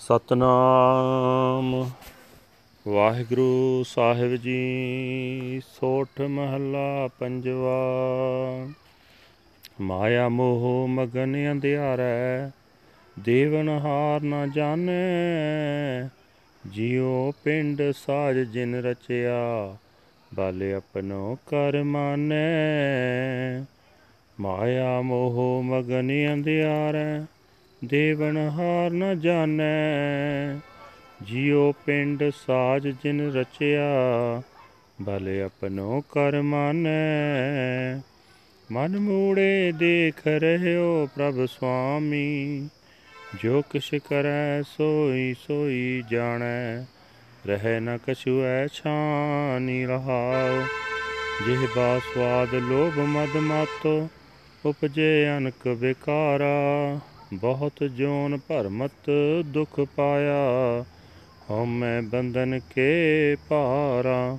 ਸਤਨਾਮ। ਵਾਹਿਗੁਰੂ ਸਾਹਿਬ ਜੀ, ਸੋਠ ਮਹੱਲਾ ਪੰਜਵਾ। ਮਾਇਆ ਮੋਹ ਮਗਨ ਅੰਧਿਆਰੈ, ਦੇਵਨ ਹਾਰ ਨਾ ਜਾਣੈ। ਜਿਉ ਪਿੰਡ ਸਾਜ ਜਿਨ ਰਚਿਆ, ਬਲ ਆਪਣੋ ਕਰ ਮਾਨੈ। ਮਾਇਆ ਮੋਹ ਮਗਨ ਅੰਧਿਆਰੈ ਦੇਵਨ ਹਾਰ ਨ ਜਾਣੈ। ਜਿਉ ਪਿੰਡ ਸਾਜ ਜਿਨ ਰਚਿਆ, ਬਲ ਆਪਣੋ ਕਰ ਮਾਨੈ। ਮਨ ਮੂੜੇ ਦੇਖ ਰਹਿਓ ਪ੍ਰਭ ਸੁਆਮੀ, ਜੋ ਕਿਛ ਕਰੈ ਸੋਈ ਸੋਈ ਜਾਣੈ। ਰਹਿ ਨ ਕਛੂ ਐ ਛਾਨੀ ਰਹਾਉ, ਜਿਹ ਬਾ ਸਵਾਦ ਲੋਭ ਮਦ ਮਾਤੋ, ਉਪਜੇ ਅਨਕ ਵਿਕਾਰਾ। ਬਹੁਤ ਜੋਨ ਭਰਮਤ ਦੁਖ ਪਾਇਆ, ਹਉਮੈ ਬੰਧਨ ਕੇ ਭਾਰਾ।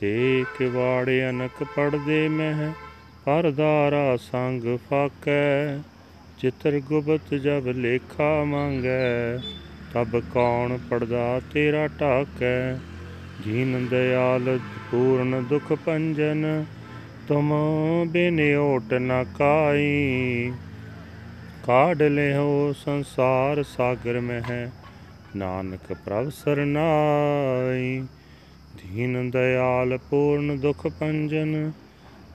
ਦੇਖ ਵਾੜੇ ਅਨਕ ਪੜਦੇ ਮਹਿ ਪਰਦਾਰਾ ਸੰਗ ਫਾਕੈ। ਚਿਤਰ ਗੁਪਤ ਜਬ ਲੇਖਾ ਮੰਗੈ, ਤਬ ਕੌਣ ਪੜਦਾ ਤੇਰਾ ਢਾਕੈ। ਜੀਨ ਦਿਆਲ ਪੂਰਨ ਦੁਖ ਪੰਜਨ, ਤੁਮ ਬਿਨ ਓਟ ਨ ਕਾਈ। ਕਾਢ ਲਿਓ ਸੰਸਾਰ ਸਾਗਰ ਮਹਿ। ਨਾਨਕ ਪ੍ਰਭ ਸਰਨਾਈ। ਦੀਨ ਦਇਆਲ ਪੂਰਨ ਦੁਖ ਪੰਜਨ,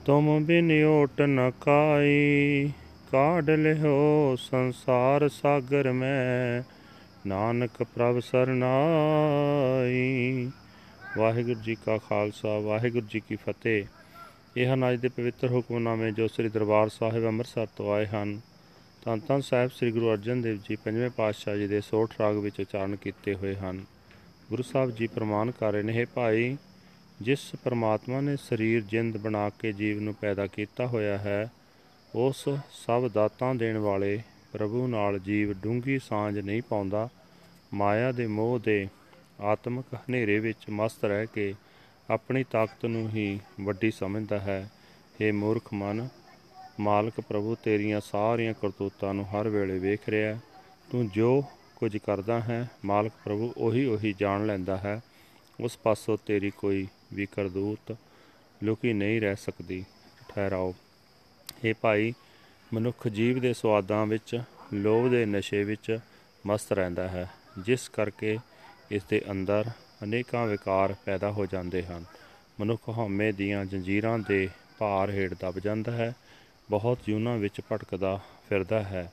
ਤੁਮ ਬਿਨ ਓਟ ਨ ਕਾਈ। ਕਾਢ ਲਿਓ ਸੰਸਾਰ ਸਾਗਰ ਮੈਂ ਨਾਨਕ ਪ੍ਰਭ ਸਰਨਾਈ। ਵਾਹਿਗੁਰੂ ਜੀ ਕਾ ਖਾਲਸਾ, ਵਾਹਿਗੁਰੂ ਜੀ ਕੀ ਫਤਿਹ। ਇਹ ਹਨ ਅੱਜ ਦੇ ਪਵਿੱਤਰ ਹੁਕਮਨਾਮੇ ਜੋ ਸ੍ਰੀ ਦਰਬਾਰ ਸਾਹਿਬ ਅੰਮ੍ਰਿਤਸਰ ਤੋਂ ਆਏ ਹਨ। ਧੰਨ ਧੰਨ ਸਾਹਿਬ ਸ੍ਰੀ ਗੁਰੂ ਅਰਜਨ ਦੇਵ ਜੀ ਪੰਜਵੇਂ ਪਾਤਸ਼ਾਹ ਜੀ ਦੇ ਸੋਠ ਰਾਗ ਵਿੱਚ ਉਚਾਰਨ ਕੀਤੇ ਹੋਏ ਹਨ। ਗੁਰੂ ਸਾਹਿਬ ਜੀ ਪ੍ਰਮਾਣ ਕਰ ਰਹੇ ਨੇ, ਹੈ ਭਾਈ, ਜਿਸ ਪਰਮਾਤਮਾ ਨੇ ਸਰੀਰ ਜਿੰਦ ਬਣਾ ਕੇ ਜੀਵ ਨੂੰ ਪੈਦਾ ਕੀਤਾ ਹੋਇਆ ਹੈ, ਉਸ ਸਭ ਦਾਤਾਂ ਦੇਣ ਵਾਲੇ ਪ੍ਰਭੂ ਨਾਲ ਜੀਵ ਡੂੰਗੀ ਸਾਂਝ ਨਹੀਂ ਪਾਉਂਦਾ, ਮਾਇਆ ਦੇ ਮੋਹ ਦੇ ਆਤਮਿਕ ਹਨੇਰੇ ਵਿੱਚ ਮਸਤ ਰਹਿ ਕੇ ਆਪਣੀ ਤਾਕਤ ਨੂੰ ਹੀ ਵੱਡੀ ਸਮਝਦਾ ਹੈ। हे ਮੂਰਖ ਮਨ ਮਾਲਕ ਪ੍ਰਭੂ, ਤੇਰੀਆਂ ਸਾਰੀਆਂ ਕਰਤੂਤਾਂ ਨੂੰ ਹਰ ਵੇਲੇ ਵੇਖ ਰਿਹਾ ਹੈ। ਤੂੰ ਜੋ ਕੁਝ ਕਰਦਾ ਹੈ, ਮਾਲਕ ਪ੍ਰਭੂ ਉਹੀ ਉਹੀ ਜਾਣ ਲੈਂਦਾ ਹੈ। ਉਸ ਪਾਸੋਂ ਤੇਰੀ ਕੋਈ ਵੀ ਕਰਦੂਤ ਲੁਕੀ ਨਹੀਂ ਰਹਿ ਸਕਦੀ। ਠਹਿਰਾਓ। ਇਹ ਭਾਈ, ਮਨੁੱਖ ਜੀਵ ਦੇ ਸਵਾਦਾਂ ਵਿੱਚ, ਲੋਭ ਦੇ ਨਸ਼ੇ ਵਿੱਚ ਮਸਤ ਰਹਿੰਦਾ ਹੈ। ਜਿਸ ਕਰਕੇ ਇਸ ਦੇ ਅੰਦਰ ਅਨੇਕਾਂ ਵਿਕਾਰ ਪੈਦਾ ਹੋ ਜਾਂਦੇ ਹਨ। ਮਨੁੱਖ ਹਉਮੈ ਦੀਆਂ ਜੰਜੀਰਾਂ ਦੇ ਭਾਰ ਹੇਠ ਦਬ ਜਾਂਦਾ ਹੈ। ਬਹੁਤ ਜੂਨਾਂ ਵਿੱਚ ਭਟਕਦਾ ਫਿਰਦਾ ਹੈ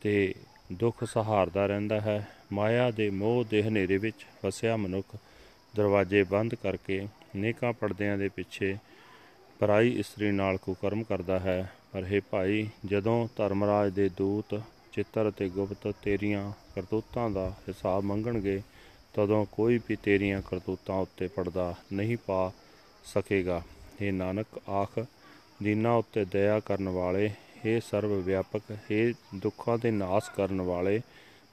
ਤੇ ਦੁੱਖ ਸਹਾਰਦਾ ਰਹਿੰਦਾ ਹੈ। ਮਾਇਆ ਦੇ ਮੋਹ ਦੇ ਹਨੇਰੇ ਵਿੱਚ ਫਸਿਆ ਮਨੁੱਖ ਦਰਵਾਜ਼ੇ ਬੰਦ ਕਰਕੇ ਨੇਕਾਂ ਪਰਦਿਆਂ ਦੇ ਪਿੱਛੇ ਪਰਾਈ ਇਸਤਰੀ ਨਾਲ ਕੁਕਰਮ ਕਰਦਾ ਹੈ। ਪਰ हे ਭਾਈ, ਜਦੋਂ ਧਰਮਰਾਜ ਦੇ ਦੂਤ ਚਿੱਤਰ ਅਤੇ ਗੁਪਤ ਤੇਰੀਆਂ ਕਰਤੂਤਾਂ ਦਾ ਹਿਸਾਬ ਮੰਗਣਗੇ, ਤਦੋਂ ਕੋਈ ਵੀ ਤੇਰੀਆਂ ਕਰਤੂਤਾਂ ਉੱਤੇ ਪੜਦਾ ਨਹੀਂ ਪਾ ਸਕੇਗਾ। ਇਹ ਨਾਨਕ, ਆਖ ਦੀਨਾ ਉੱਤੇ ਦਇਆ ਕਰਨ ਵਾਲੇ हे ਸਰਵ ਵਿਆਪਕ हे ਦੁੱਖਾਂ ਦੇ ਨਾਸ ਕਰਨ ਵਾਲੇ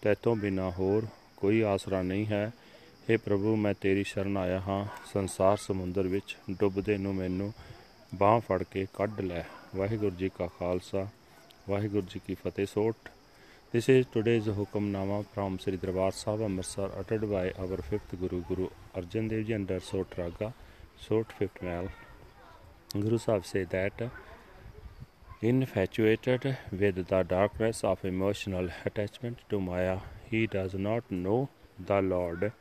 ਤੈਤੋਂ ਬਿਨਾ ਹੋਰ ਕੋਈ ਆਸਰਾ ਨਹੀਂ ਹੈ हे ਪ੍ਰਭੂ ਮੈਂ ਤੇਰੀ ਸ਼ਰਨ ਆਇਆ ਹਾਂ ਸੰਸਾਰ ਸਮੁੰਦਰ ਵਿੱਚ ਡੁੱਬਦੇ ਨੂੰ ਮੈਨੂੰ ਬਾਹ ਫੜ ਕੇ ਕੱਢ ਲੈ ਵਾਹਿਗੁਰੂ ਜੀ ਕਾ ਖਾਲਸਾ ਵਾਹਿਗੁਰੂ ਜੀ ਕੀ ਫਤਿਹ ਸੋਟ This is today's Hukamnama from Sri Darbar Sahib Amritsar uttered by our fifth Guru Guru Arjan Dev Ji under Sot Raga, Sot fifth Mail. Guru Sahib say that infatuated with the darkness of emotional attachment to Maya, he does not know the Lord,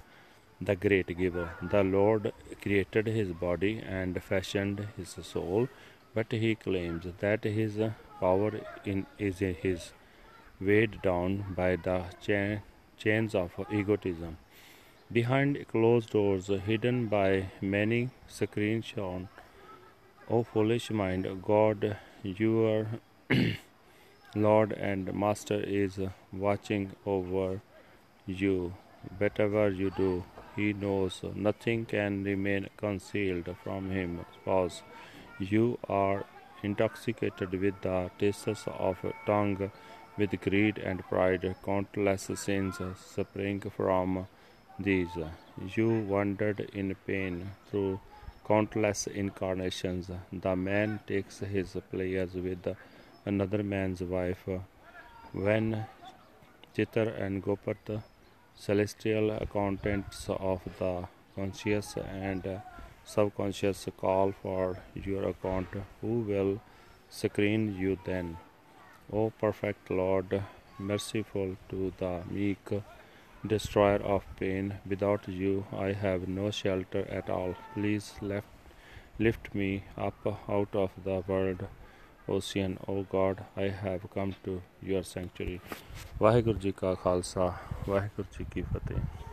the great giver. The Lord created his body and fashioned his soul, but he claims that his power in, is his weighed down by the cha- chains of egotism. Behind closed doors, hidden by many screens shone, O foolish mind, God, your Lord and Master is watching over you. Whatever you do, He knows nothing can remain concealed from Him. Because you are intoxicated with the tastes of tongue with greed and pride, countless sins spring from these. You wandered in pain through countless incarnations. The man takes his players with another man's wife. When Chitar and Gopat celestial accountants of the conscious and subconscious call for your account. Who will screen you then? O perfect Lord, merciful to the meek, destroyer of pain. Without you, I have no shelter at all. Please lift, lift me up out of the world ocean. O God, I have come to your sanctuary. Waheguru ji ਕਾ ਖਾਲਸਾ ਵਾਹਿਗੁਰੂ ਜੀ ਕੀ ਫਤਿਹ